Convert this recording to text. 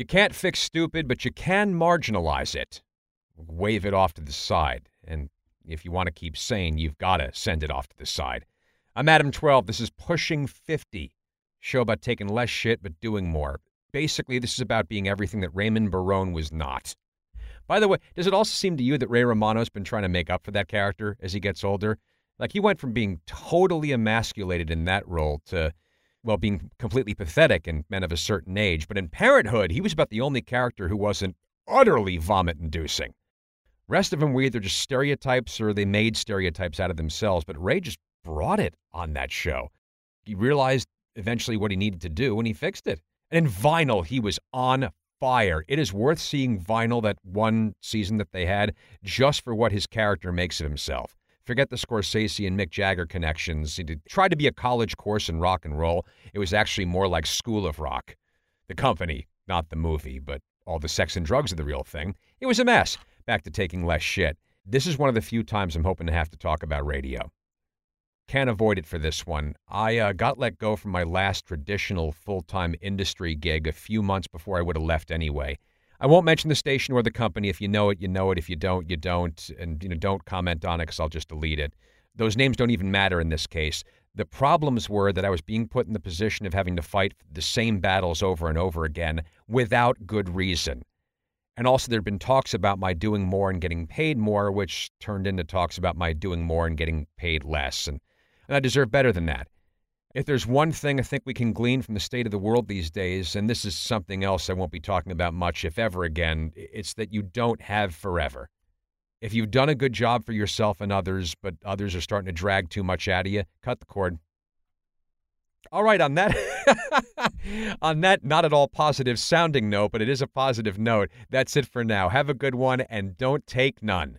You can't fix stupid, but you can marginalize it. Wave it off to the side. And if you want to keep sane, you've got to send it off to the side. I'm Adam 12. This is Pushing 50, show about taking less shit but doing more. Basically, this is about being everything that Raymond Barone was not. By the way, does it also seem to you that Ray Romano's been trying to make up for that character as he gets older? Like he went from being totally emasculated in that role to, well, being completely pathetic in men of a certain age. But in Parenthood, he was about the only character who wasn't utterly vomit inducing. Rest of them were either just stereotypes or they made stereotypes out of themselves. But Ray just brought it on that show. He realized eventually what he needed to do and he fixed it. And in Vinyl, he was on fire. It is worth seeing Vinyl, that one season that they had, just for what his character makes of himself. Forget the Scorsese and Mick Jagger connections. Did, tried to be a college course in rock and roll. It was actually more like School of Rock. The company, not the movie, but all the sex and drugs are the real thing. It was a mess. Back to taking less shit. This is one of the few times I'm hoping to have to talk about radio. Can't avoid it for this one. I uh, got let go from my last traditional full time industry gig a few months before I would have left anyway. I won't mention the station or the company. If you know it, you know it. If you don't, you don't. And you know, don't comment on it because I'll just delete it. Those names don't even matter in this case. The problems were that I was being put in the position of having to fight the same battles over and over again without good reason. And also, there had been talks about my doing more and getting paid more, which turned into talks about my doing more and getting paid less. And and I deserve better than that. If there's one thing I think we can glean from the state of the world these days, and this is something else I won't be talking about much, if ever again, it's that you don't have forever. If you've done a good job for yourself and others, but others are starting to drag too much out of you, cut the cord. All right, on that on that not at all positive sounding note, but it is a positive note. That's it for now. Have a good one and don't take none.